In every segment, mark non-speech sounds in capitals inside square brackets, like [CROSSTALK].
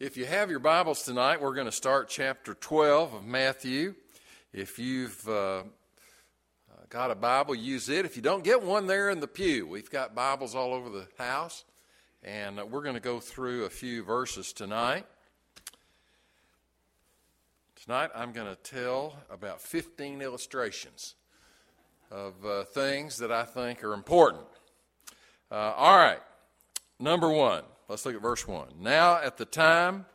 If you have your Bibles tonight, we're going to start chapter 12 of Matthew. If you've uh, got a Bible, use it. If you don't get one there in the pew, we've got Bibles all over the house, and uh, we're going to go through a few verses tonight. Tonight, I'm going to tell about 15 illustrations of uh, things that I think are important. Uh, all right, number one. Let's look at verse 1. Now, at the time,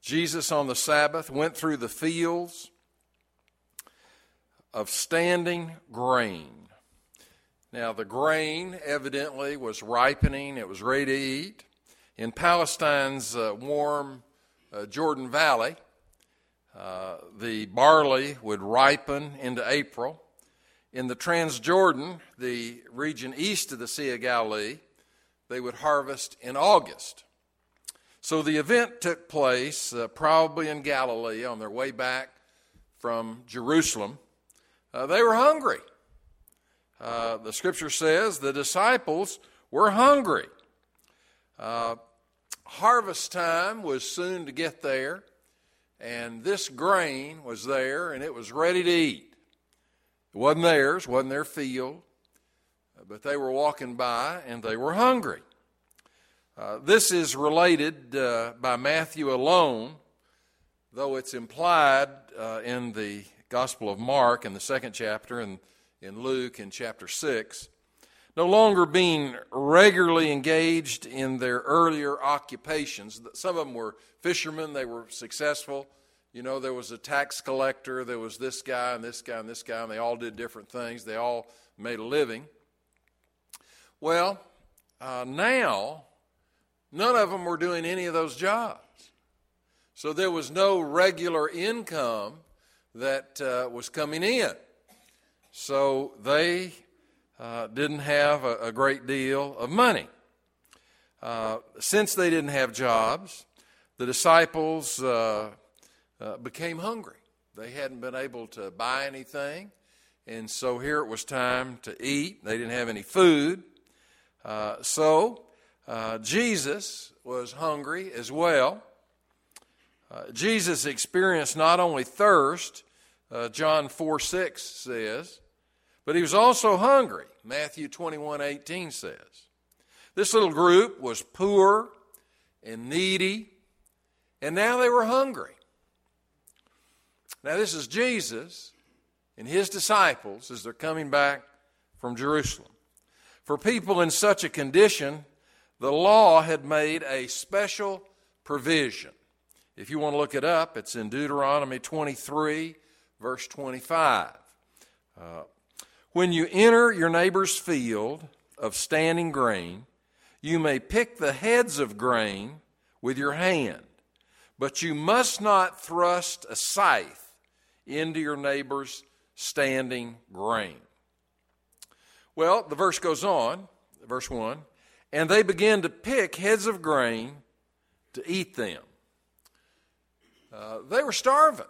Jesus on the Sabbath went through the fields of standing grain. Now, the grain evidently was ripening, it was ready to eat. In Palestine's uh, warm uh, Jordan Valley, uh, the barley would ripen into April. In the Transjordan, the region east of the Sea of Galilee, they would harvest in August. So the event took place uh, probably in Galilee on their way back from Jerusalem. Uh, they were hungry. Uh, the scripture says the disciples were hungry. Uh, harvest time was soon to get there, and this grain was there and it was ready to eat. It wasn't theirs, wasn't their field but they were walking by and they were hungry. Uh, this is related uh, by Matthew alone, though it's implied uh, in the Gospel of Mark in the second chapter and in Luke in chapter 6. No longer being regularly engaged in their earlier occupations. Some of them were fishermen, they were successful. You know, there was a tax collector, there was this guy and this guy and this guy, and they all did different things. They all made a living. Well, uh, now, none of them were doing any of those jobs. So there was no regular income that uh, was coming in. So they uh, didn't have a, a, great deal of money. Uh, since they didn't have jobs, the disciples uh, uh, became hungry. They hadn't been able to buy anything, and so here it was time to eat. They didn't have any food. Uh, so, uh, Jesus was hungry as well. Uh, Jesus experienced not only thirst, uh, John 4 6 says, but he was also hungry, Matthew 21 18 says. This little group was poor and needy, and now they were hungry. Now, this is Jesus and his disciples as they're coming back from Jerusalem. For people in such a condition, the law had made a special provision. If you want to look it up, it's in Deuteronomy 23, verse 25. Uh, when you enter your neighbor's field of standing grain, you may pick the heads of grain with your hand, but you must not thrust a scythe into your neighbor's standing grain. Well, the verse goes on, verse 1 and they began to pick heads of grain to eat them. Uh, they were starving.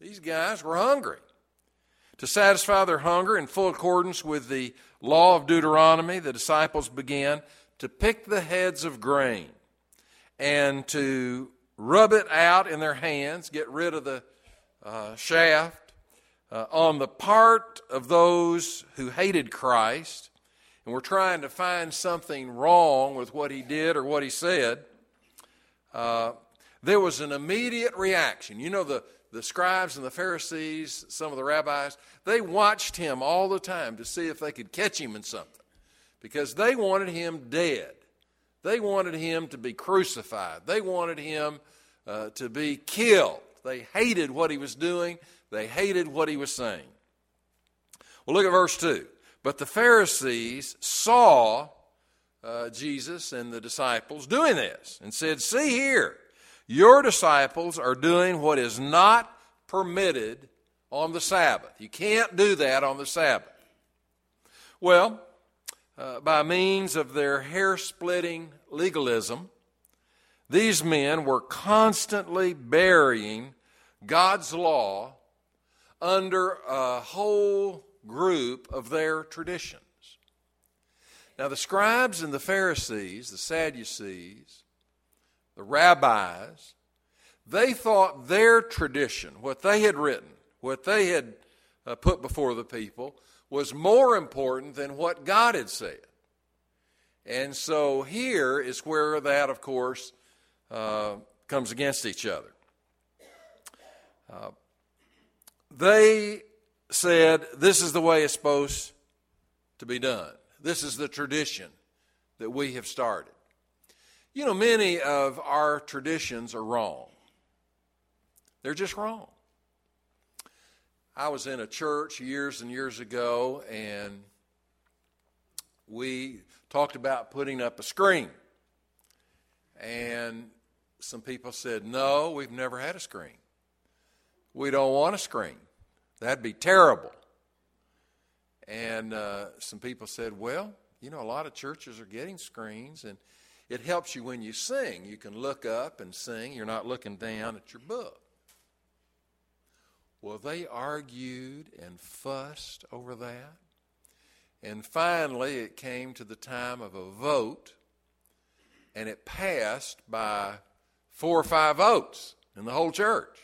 These guys were hungry. To satisfy their hunger in full accordance with the law of Deuteronomy, the disciples began to pick the heads of grain and to rub it out in their hands, get rid of the uh, shaft, uh, on the part of those who hated Christ and were trying to find something wrong with what he did or what he said, uh, there was an immediate reaction. You know, the, the scribes and the Pharisees, some of the rabbis, they watched him all the time to see if they could catch him in something because they wanted him dead. They wanted him to be crucified. They wanted him uh, to be killed. They hated what he was doing. They hated what he was saying. Well, look at verse 2. But the Pharisees saw uh, Jesus and the disciples doing this and said, See here, your disciples are doing what is not permitted on the Sabbath. You can't do that on the Sabbath. Well, uh, by means of their hair splitting legalism, these men were constantly burying God's law under a whole group of their traditions. Now, the scribes and the Pharisees, the Sadducees, the rabbis, they thought their tradition, what they had written, what they had uh, put before the people, was more important than what God had said. And so here is where that, of course, uh, comes against each other. Uh, they said, This is the way it's supposed to be done. This is the tradition that we have started. You know, many of our traditions are wrong, they're just wrong. I was in a church years and years ago, and we talked about putting up a screen. And some people said, No, we've never had a screen. We don't want a screen. That'd be terrible. And uh, some people said, Well, you know, a lot of churches are getting screens, and it helps you when you sing. You can look up and sing, you're not looking down at your book. Well, they argued and fussed over that. And finally, it came to the time of a vote, and it passed by four or five votes in the whole church.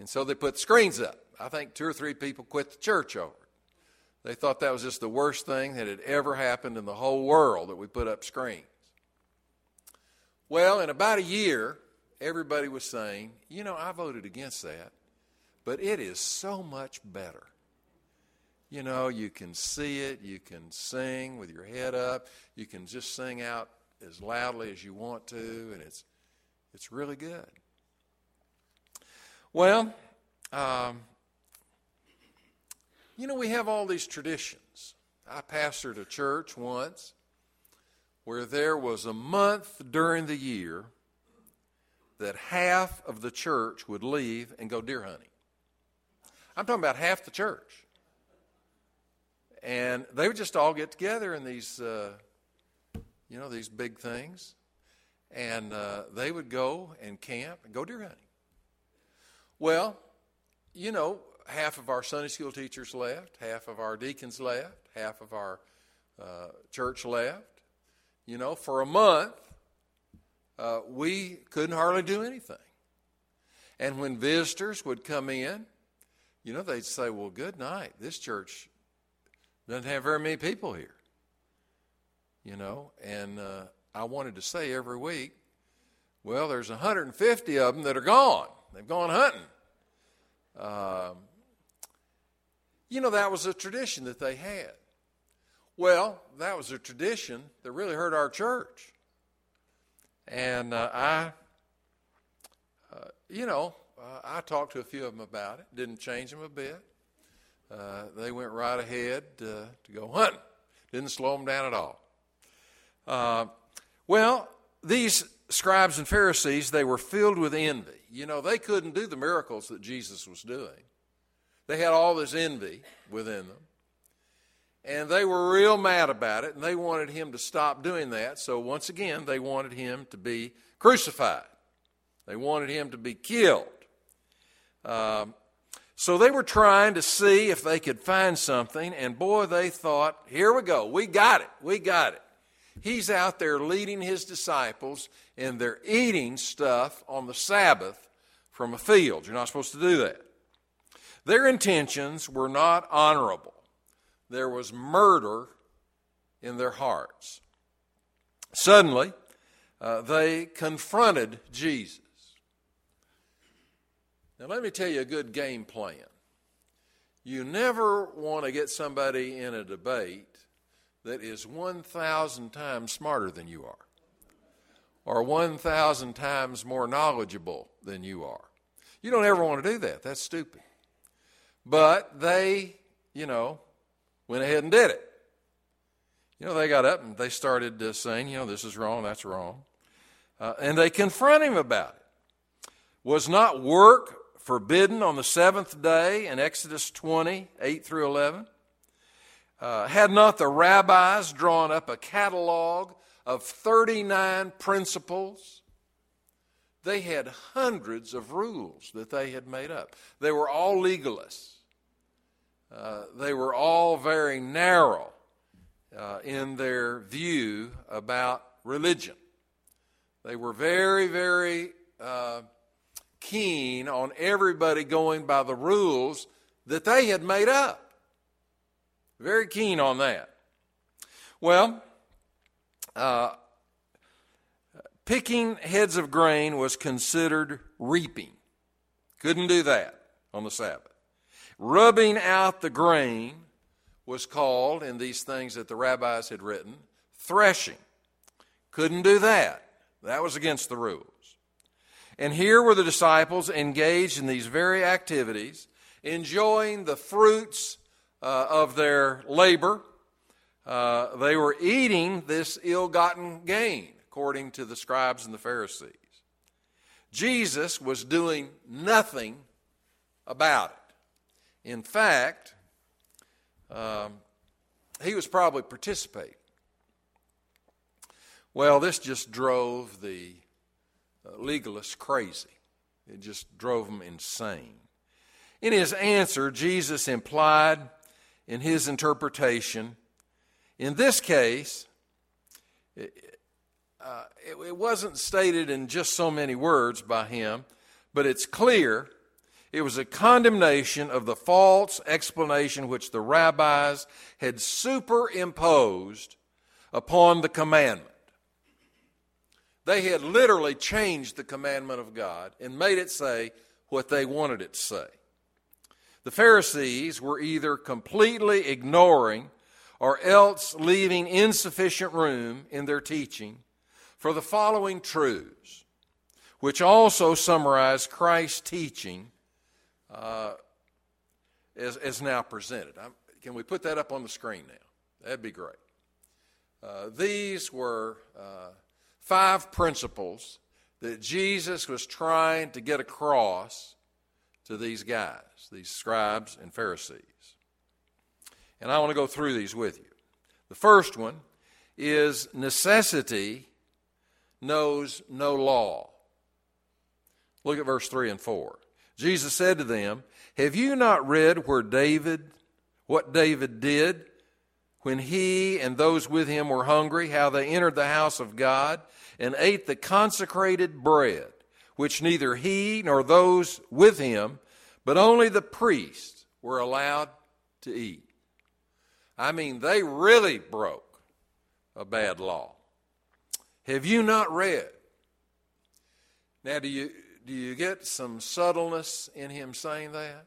And so they put screens up. I think two or three people quit the church over it. They thought that was just the worst thing that had ever happened in the whole world that we put up screens. Well, in about a year, everybody was saying, you know, I voted against that, but it is so much better. You know, you can see it, you can sing with your head up, you can just sing out as loudly as you want to, and it's it's really good. Well, um, you know, we have all these traditions. I pastored a church once where there was a month during the year that half of the church would leave and go deer hunting. I'm talking about half the church. And they would just all get together in these, uh, you know, these big things. And uh, they would go and camp and go deer hunting. Well, you know, half of our Sunday school teachers left, half of our deacons left, half of our uh, church left. You know, for a month, uh, we couldn't hardly do anything. And when visitors would come in, you know, they'd say, Well, good night. This church doesn't have very many people here. You know, and uh, I wanted to say every week, well, there's 150 of them that are gone. They've gone hunting. Um, you know, that was a tradition that they had. Well, that was a tradition that really hurt our church. And uh, I, uh, you know, uh, I talked to a few of them about it. Didn't change them a bit. Uh, they went right ahead uh, to go hunting. Didn't slow them down at all. Uh, well, these scribes and Pharisees, they were filled with envy. You know, they couldn't do the miracles that Jesus was doing. They had all this envy within them. And they were real mad about it, and they wanted him to stop doing that. So, once again, they wanted him to be crucified, they wanted him to be killed. Um, so they were trying to see if they could find something, and boy, they thought, here we go, we got it, we got it. He's out there leading his disciples, and they're eating stuff on the Sabbath from a field. You're not supposed to do that. Their intentions were not honorable, there was murder in their hearts. Suddenly, uh, they confronted Jesus. Now, let me tell you a good game plan. You never want to get somebody in a debate that is 1,000 times smarter than you are, or 1,000 times more knowledgeable than you are. You don't ever want to do that. That's stupid. But they, you know, went ahead and did it. You know, they got up and they started uh, saying, you know, this is wrong, that's wrong. Uh, and they confront him about it. Was not work forbidden on the seventh day in Exodus 20, 8 through 11? Uh, had not the rabbis drawn up a catalog of 39 principles? They had hundreds of rules that they had made up. They were all legalists. Uh, they were all very narrow uh, in their view about religion. They were very, very uh, keen on everybody going by the rules that they had made up. Very keen on that. Well, uh, picking heads of grain was considered reaping. Couldn't do that on the Sabbath. Rubbing out the grain was called, in these things that the rabbis had written, threshing. Couldn't do that. That was against the rules. And here were the disciples engaged in these very activities, enjoying the fruits uh, of their labor. Uh, they were eating this ill gotten gain, according to the scribes and the Pharisees. Jesus was doing nothing about it. In fact, um, he was probably participating. Well, this just drove the uh, legalists crazy. It just drove them insane. In his answer, Jesus implied in his interpretation, in this case, it, uh, it, it wasn't stated in just so many words by him, but it's clear it was a condemnation of the false explanation which the rabbis had superimposed upon the commandment. They had literally changed the commandment of God and made it say what they wanted it to say. The Pharisees were either completely ignoring or else leaving insufficient room in their teaching for the following truths, which also summarize Christ's teaching uh, as, as now presented. I'm, can we put that up on the screen now? That'd be great. Uh, these were uh, five principles that Jesus was trying to get across to these guys, these scribes and Pharisees. And I want to go through these with you. The first one is necessity knows no law. Look at verse 3 and 4. Jesus said to them, Have you not read where David, what David did when he and those with him were hungry, how they entered the house of God and ate the consecrated bread, which neither he nor those with him, but only the priests were allowed to eat? I mean, they really broke a bad law. Have you not read? Now, do you, do you get some subtleness in him saying that?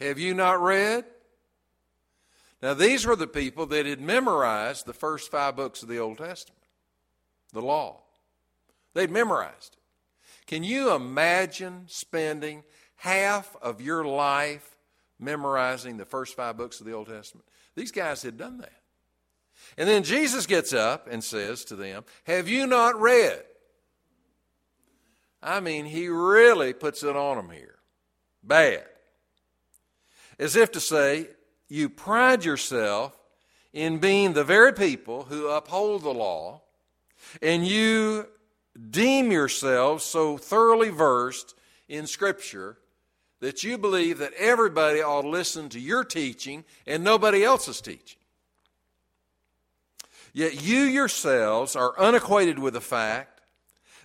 Have you not read? Now, these were the people that had memorized the first five books of the Old Testament, the law. They'd memorized it. Can you imagine spending half of your life memorizing the first five books of the Old Testament? These guys had done that. And then Jesus gets up and says to them, Have you not read? I mean, he really puts it on them here. Bad. As if to say, you pride yourself in being the very people who uphold the law, and you deem yourselves so thoroughly versed in Scripture that you believe that everybody ought to listen to your teaching and nobody else's teaching. Yet you yourselves are unacquainted with the fact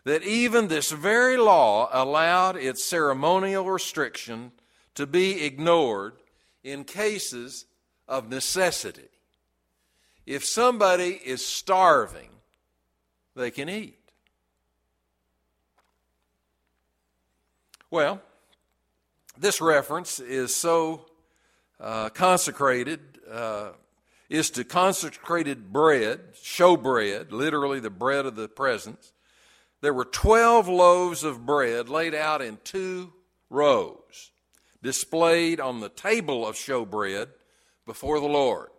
that even this very law allowed its ceremonial restriction to be ignored in cases of necessity. If somebody is starving, they can eat. Well, this reference is so uh, consecrated, uh, is to consecrated bread, show bread, literally the bread of the presence, there were 12 loaves of bread laid out in two rows, displayed on the table of showbread before the Lord.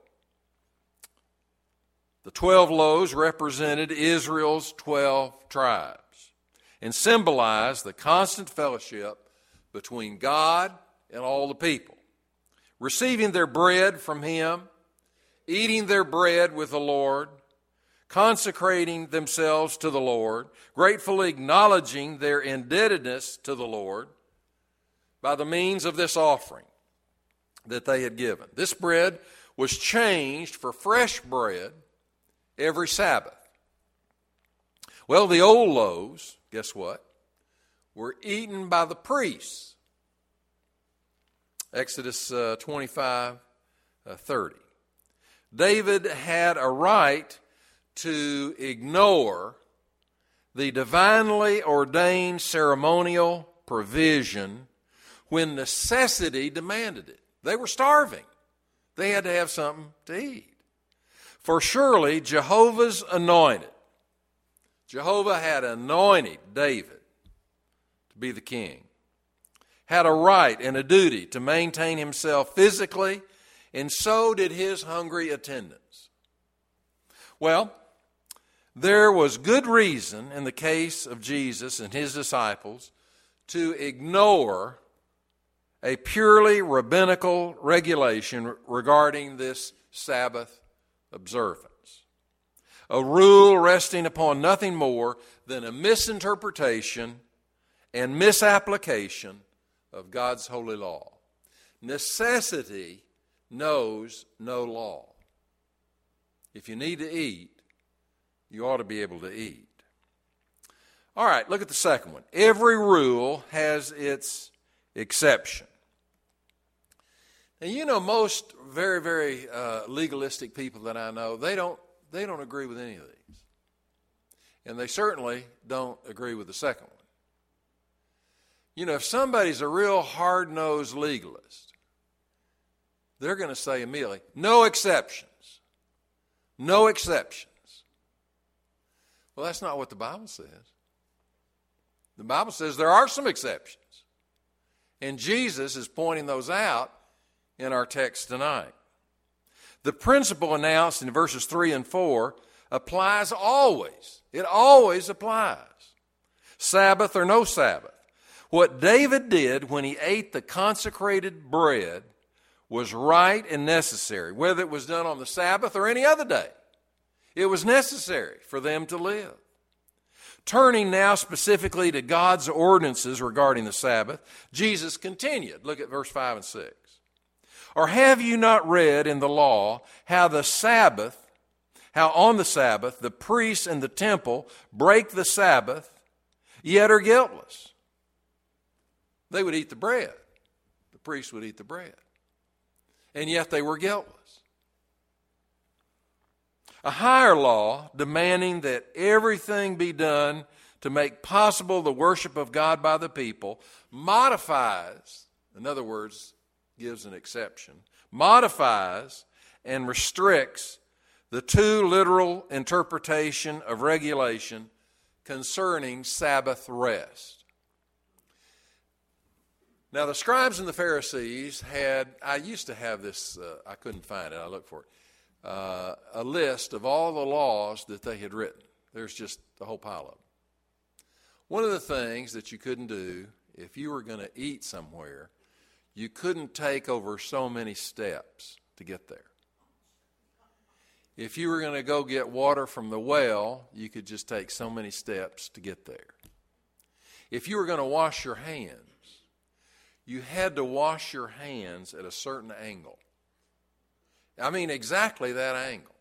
The 12 loaves represented Israel's 12 tribes and symbolize the constant fellowship between God and all the people, receiving their bread from Him, eating their bread with the Lord, consecrating themselves to the Lord, gratefully acknowledging their indebtedness to the Lord by the means of this offering that they had given. This bread was changed for fresh bread every Sabbath. Well, the old loaves, guess what? Were eaten by the priests. Exodus uh, 25 uh, 30. David had a right to ignore the divinely ordained ceremonial provision when necessity demanded it. They were starving, they had to have something to eat. For surely Jehovah's anointed, Jehovah had anointed David to be the king, had a right and a duty to maintain himself physically, and so did his hungry attendants. Well, there was good reason in the case of Jesus and his disciples to ignore a purely rabbinical regulation regarding this Sabbath observance. A rule resting upon nothing more than a misinterpretation and misapplication of God's holy law. Necessity knows no law. If you need to eat, you ought to be able to eat. All right, look at the second one. Every rule has its exception. And you know, most very, very uh, legalistic people that I know, they don't, they don't agree with any of these. And they certainly don't agree with the second one. You know, if somebody's a real hard nosed legalist, they're going to say immediately, no exceptions. No exceptions. Well, that's not what the Bible says. The Bible says there are some exceptions. And Jesus is pointing those out in our text tonight. The principle announced in verses 3 and 4 applies always. It always applies. Sabbath or no Sabbath. What David did when he ate the consecrated bread was right and necessary, whether it was done on the Sabbath or any other day. It was necessary for them to live. Turning now specifically to God's ordinances regarding the Sabbath, Jesus continued. Look at verse 5 and 6. Or have you not read in the law how the Sabbath, how on the Sabbath the priests in the temple break the Sabbath, yet are guiltless? They would eat the bread. The priests would eat the bread. And yet they were guiltless a higher law demanding that everything be done to make possible the worship of God by the people modifies, in other words, gives an exception, modifies and restricts the too literal interpretation of regulation concerning Sabbath rest. Now, the scribes and the Pharisees had, I used to have this, uh, I couldn't find it, I looked for it uh, a list of all the laws that they had written. There's just a whole pile of them. One of the things that you couldn't do if you were going to eat somewhere, you couldn't take over so many steps to get there. If you were going to go get water from the well, you could just take so many steps to get there. If you were going to wash your hands, you had to wash your hands at a certain angle. I mean, exactly that angle.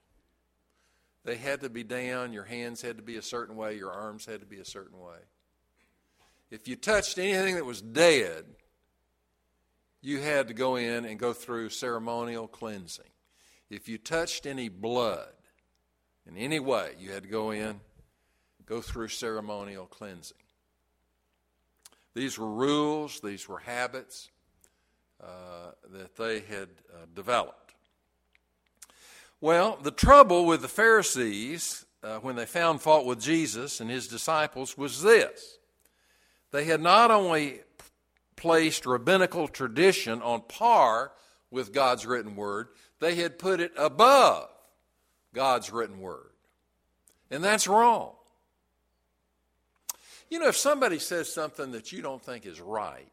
They had to be down, your hands had to be a certain way, your arms had to be a certain way. If you touched anything that was dead, you had to go in and go through ceremonial cleansing. If you touched any blood in any way, you had to go in, go through ceremonial cleansing. These were rules, these were habits uh, that they had uh, developed. Well, the trouble with the Pharisees uh, when they found fault with Jesus and his disciples was this they had not only placed rabbinical tradition on par with God's written word, they had put it above God's written word. And that's wrong. You know, if somebody says something that you don't think is right,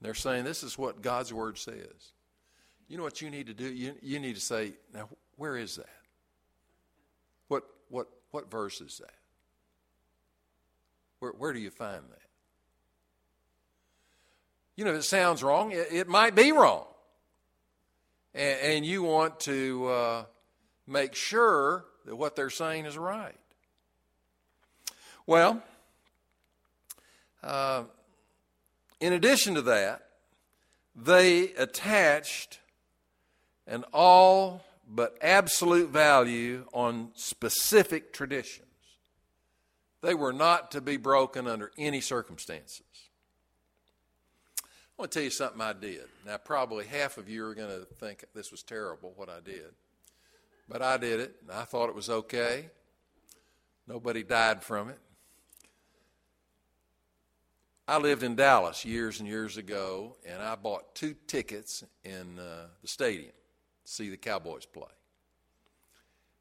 they're saying this is what God's word says. You know what you need to do? You, you need to say, now, where is that? What, what, what verse is that? Where, where do you find that? You know, it sounds wrong, it, it might be wrong. And, and you want to uh, make sure that what they're saying is right. Well, uh, in addition to that, they attached an all but absolute value on specific traditions. They were not to be broken under any circumstances. I want to tell you something I did. Now, probably half of you are going to think this was terrible, what I did. But I did it, and I thought it was okay. Nobody died from it. I lived in Dallas years and years ago, and I bought two tickets in uh, the stadium to see the Cowboys play.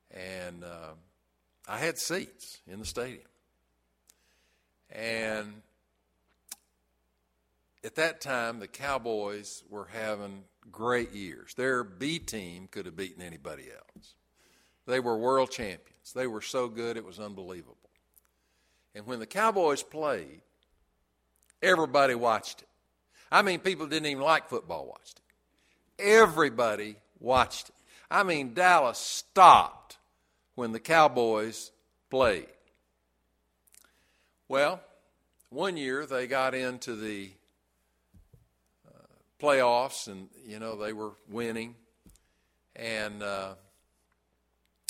And uh, I had seats in the stadium. And at that time, the Cowboys were having great years. Their B team could have beaten anybody else. They were world champions. They were so good, it was unbelievable. And when the Cowboys played, everybody watched it. I mean, people didn't even like football, watched it. Everybody watched it. I mean, Dallas stopped when the Cowboys played. Well, one year they got into the playoffs and, you know, they were winning. And uh,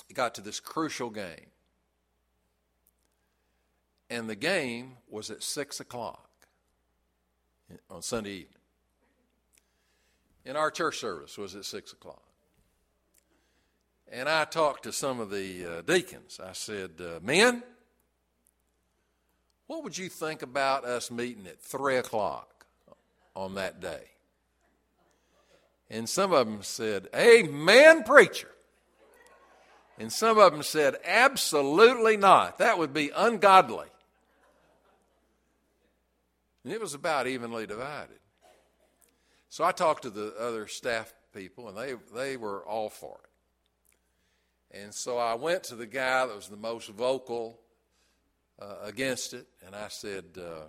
it got to this crucial game. And the game was at 6 o'clock on Sunday evening. And our church service was at 6 o'clock. And I talked to some of the uh, deacons. I said, uh, Men, what would you think about us meeting at 3 o'clock on that day? And some of them said, Amen, preacher. And some of them said, Absolutely not. That would be ungodly. And it was about evenly divided. So I talked to the other staff people, and they, they were all for it. And so I went to the guy that was the most vocal uh, against it, and I said, uh,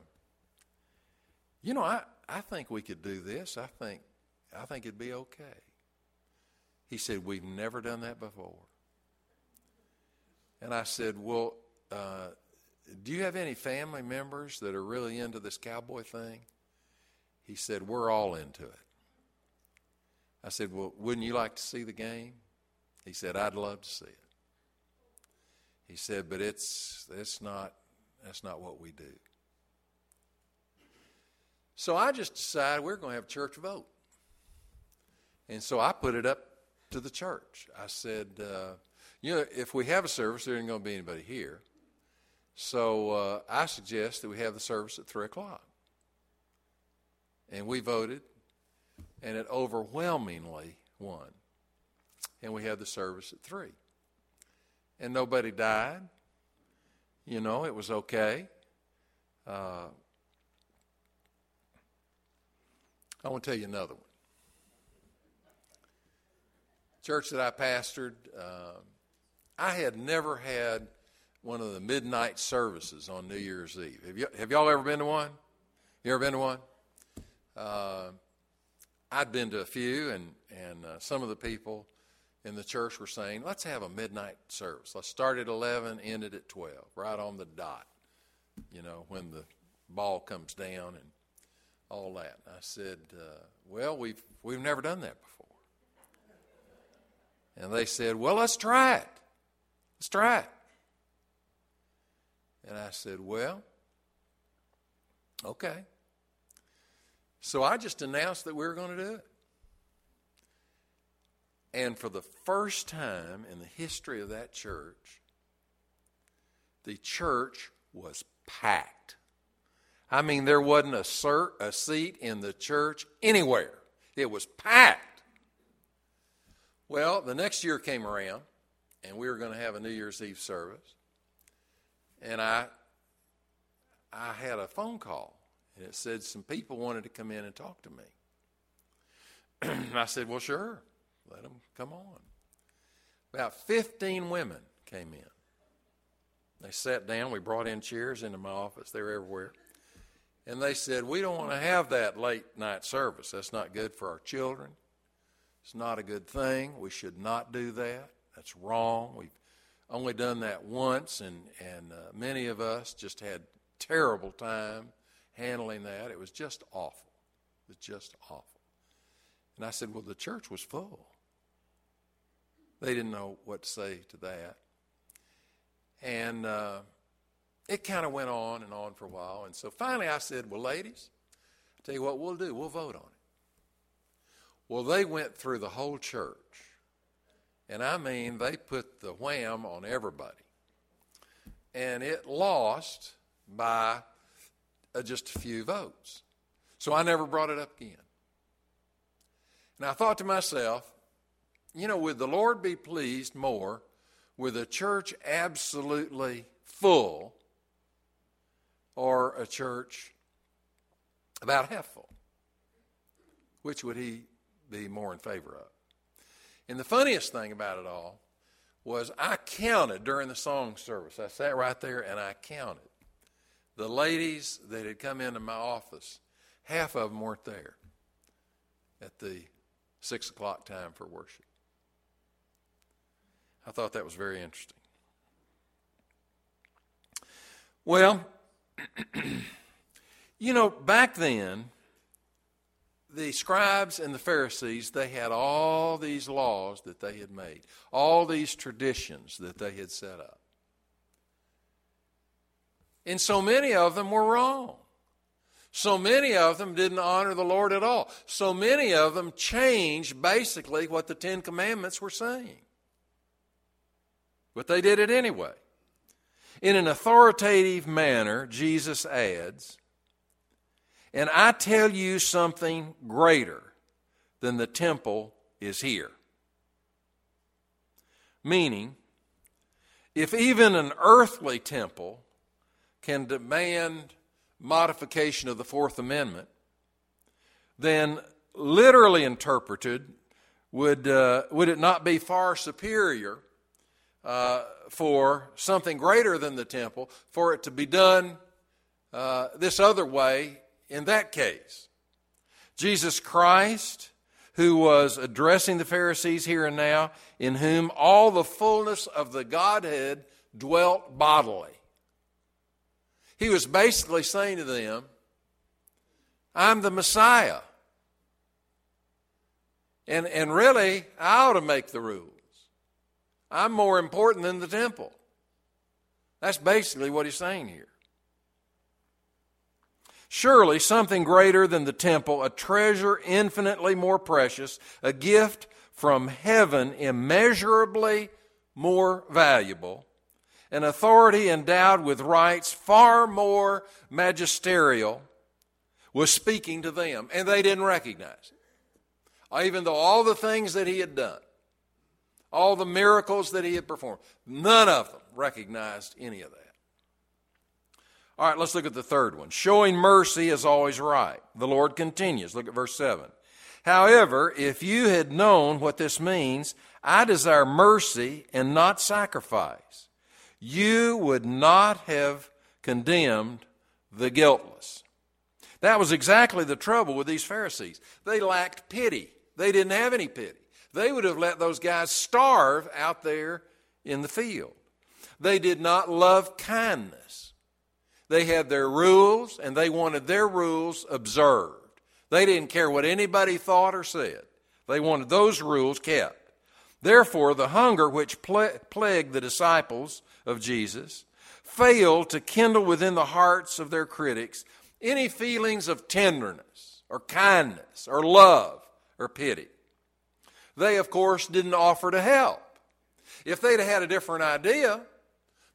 "You know, I, I think we could do this. I think I think it'd be okay." He said, "We've never done that before." And I said, Well, uh, do you have any family members that are really into this cowboy thing? He said, We're all into it. I said, Well, wouldn't you like to see the game? He said, I'd love to see it. He said, But it's, it's not, that's not what we do. So I just decided we're going to have a church vote. And so I put it up to the church. I said, uh, you know, if we have a service, there ain't going to be anybody here. So uh, I suggest that we have the service at 3 o'clock. And we voted, and it overwhelmingly won. And we had the service at 3. And nobody died. You know, it was okay. Uh, I want to tell you another one. Church that I pastored, uh, I had never had one of the midnight services on New Year's Eve. Have, you, have y'all ever been to one? You ever been to one? Uh, I'd been to a few, and, and uh, some of the people in the church were saying, let's have a midnight service. Let's start at 11, end it at 12, right on the dot, you know, when the ball comes down and all that. And I said, uh, well, we've, we've never done that before. And they said, well, let's try it. Let's try it. And I said, Well, okay. So I just announced that we were going to do it. And for the first time in the history of that church, the church was packed. I mean, there wasn't a, cert, a seat in the church anywhere, it was packed. Well, the next year came around, and we were going to have a New Year's Eve service. And I, I had a phone call, and it said some people wanted to come in and talk to me. [CLEARS THROAT] I said, Well, sure, let them come on. About 15 women came in. They sat down. We brought in chairs into my office. They were everywhere. And they said, We don't want to have that late night service. That's not good for our children. It's not a good thing. We should not do that. That's wrong. We've only done that once, and, and uh, many of us just had terrible time handling that. It was just awful. It was just awful. And I said, Well, the church was full. They didn't know what to say to that. And uh, it kind of went on and on for a while. And so finally I said, Well, ladies, I'll tell you what we'll do. We'll vote on it. Well, they went through the whole church. And I mean, they put the wham on everybody. And it lost by uh, just a few votes. So I never brought it up again. And I thought to myself, you know, would the Lord be pleased more with a church absolutely full or a church about half full? Which would he be more in favor of? And the funniest thing about it all was I counted during the song service. I sat right there and I counted. The ladies that had come into my office, half of them weren't there at the six o'clock time for worship. I thought that was very interesting. Well, [CLEARS THROAT] you know, back then, the scribes and the Pharisees, they had all these laws that they had made, all these traditions that they had set up. And so many of them were wrong. So many of them didn't honor the Lord at all. So many of them changed basically what the Ten Commandments were saying. But they did it anyway. In an authoritative manner, Jesus adds, And I tell you something greater than the temple is here. Meaning, if even an earthly temple can demand modification of the Fourth Amendment, then literally interpreted, would, uh, would it not be far superior uh, for something greater than the temple, for it to be done uh, this other way in that case. Jesus Christ, who was addressing the Pharisees here and now, in whom all the fullness of the Godhead dwelt bodily. He was basically saying to them, I'm the Messiah. And, and really, I ought to make the rules. I'm more important than the temple. That's basically what he's saying here. Surely something greater than the temple, a treasure infinitely more precious, a gift from heaven immeasurably more valuable, an authority endowed with rights far more magisterial, was speaking to them, and they didn't recognize it. Even though all the things that he had done, all the miracles that he had performed. None of them recognized any of that. All right, let's look at the third one. Showing mercy is always right. The Lord continues. Look at verse 7. However, if you had known what this means, I desire mercy and not sacrifice, you would not have condemned the guiltless. That was exactly the trouble with these Pharisees. They lacked pity, they didn't have any pity. They would have let those guys starve out there in the field. They did not love kindness. They had their rules and they wanted their rules observed. They didn't care what anybody thought or said. They wanted those rules kept. Therefore, the hunger which plagued the disciples of Jesus failed to kindle within the hearts of their critics any feelings of tenderness or kindness or love or pity. They, of course, didn't offer to help. If they'd had a different idea,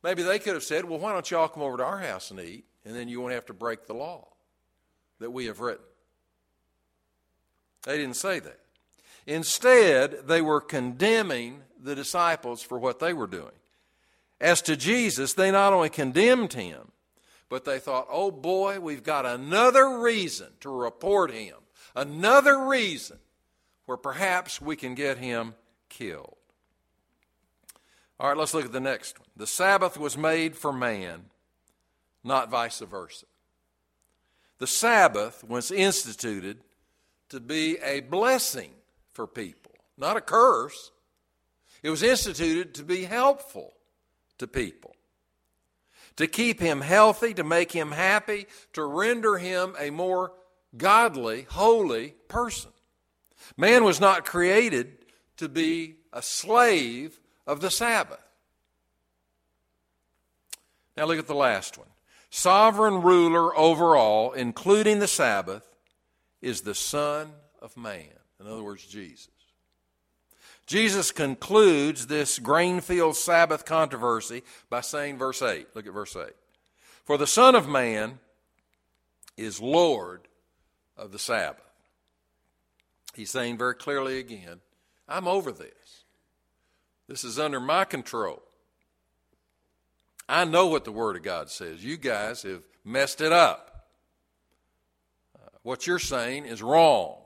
maybe they could have said, Well, why don't y'all come over to our house and eat, and then you won't have to break the law that we have written. They didn't say that. Instead, they were condemning the disciples for what they were doing. As to Jesus, they not only condemned him, but they thought, oh boy, we've got another reason to report him, another reason where perhaps we can get him killed. All right, let's look at the next one. The Sabbath was made for man, not vice versa. The Sabbath was instituted to be a blessing for people, not a curse. It was instituted to be helpful to people, to keep him healthy, to make him happy, to render him a more godly, holy person. Man was not created to be a slave of the Sabbath. Now look at the last one. Sovereign ruler over all, including the Sabbath, is the Son of Man. In other words, Jesus. Jesus concludes this grain-field Sabbath controversy by saying, verse 8, look at verse 8. For the Son of Man is Lord of the Sabbath. He's saying very clearly again, I'm over this. This is under my control. I know what the Word of God says. You guys have messed it up. What you're saying is wrong.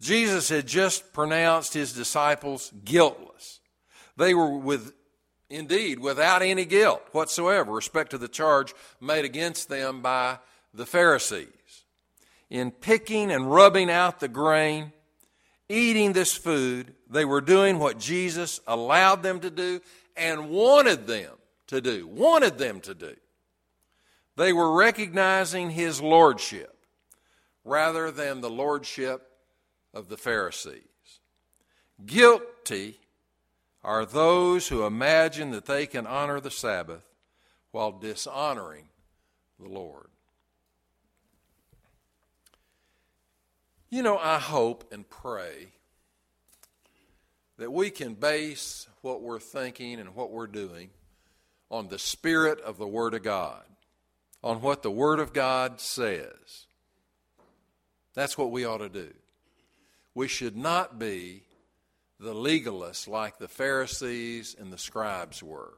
Jesus had just pronounced his disciples guiltless. They were with indeed without any guilt whatsoever respect to the charge made against them by the Pharisees. In picking and rubbing out the grain, eating this food, they were doing what Jesus allowed them to do and wanted them to do, wanted them to do. They were recognizing his lordship rather than the lordship of the Pharisees. Guilty are those who imagine that they can honor the Sabbath while dishonoring the Lord. You know, I hope and pray that we can base what we're thinking and what we're doing on the Spirit of the Word of God, on what the Word of God says. That's what we ought to do. We should not be the legalists like the Pharisees and the scribes were.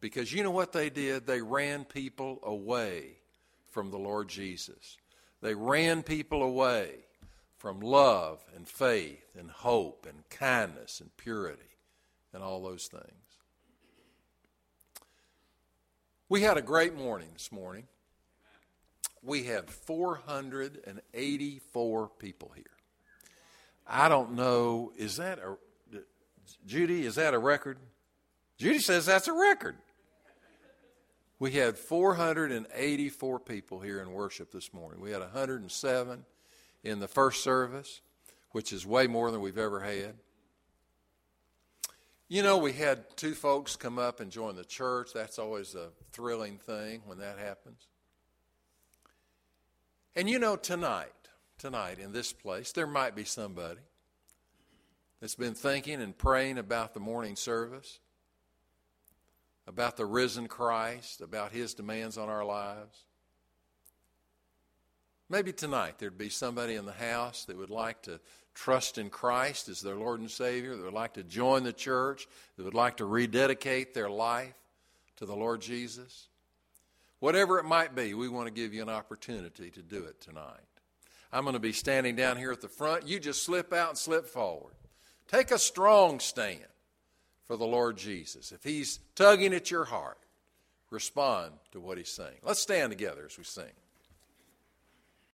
Because you know what they did? They ran people away from the Lord Jesus. They ran people away from love and faith and hope and kindness and purity and all those things. We had a great morning this morning. We had 484 people here. I don't know, is that a, Judy, is that a record? Judy says that's a record. We had 484 people here in worship this morning. We had 107 in the first service, which is way more than we've ever had. You know, we had two folks come up and join the church. That's always a thrilling thing when that happens. And you know, tonight, tonight in this place, there might be somebody that's been thinking and praying about the morning service, about the risen Christ, about his demands on our lives. Maybe tonight there'd be somebody in the house that would like to trust in Christ as their Lord and Savior, that would like to join the church, that would like to rededicate their life to the Lord Jesus. Whatever it might be, we want to give you an opportunity to do it tonight. I'm going to be standing down here at the front. You just slip out and slip forward. Take a strong stand for the Lord Jesus. If He's tugging at your heart, respond to what He's saying. Let's stand together as we sing.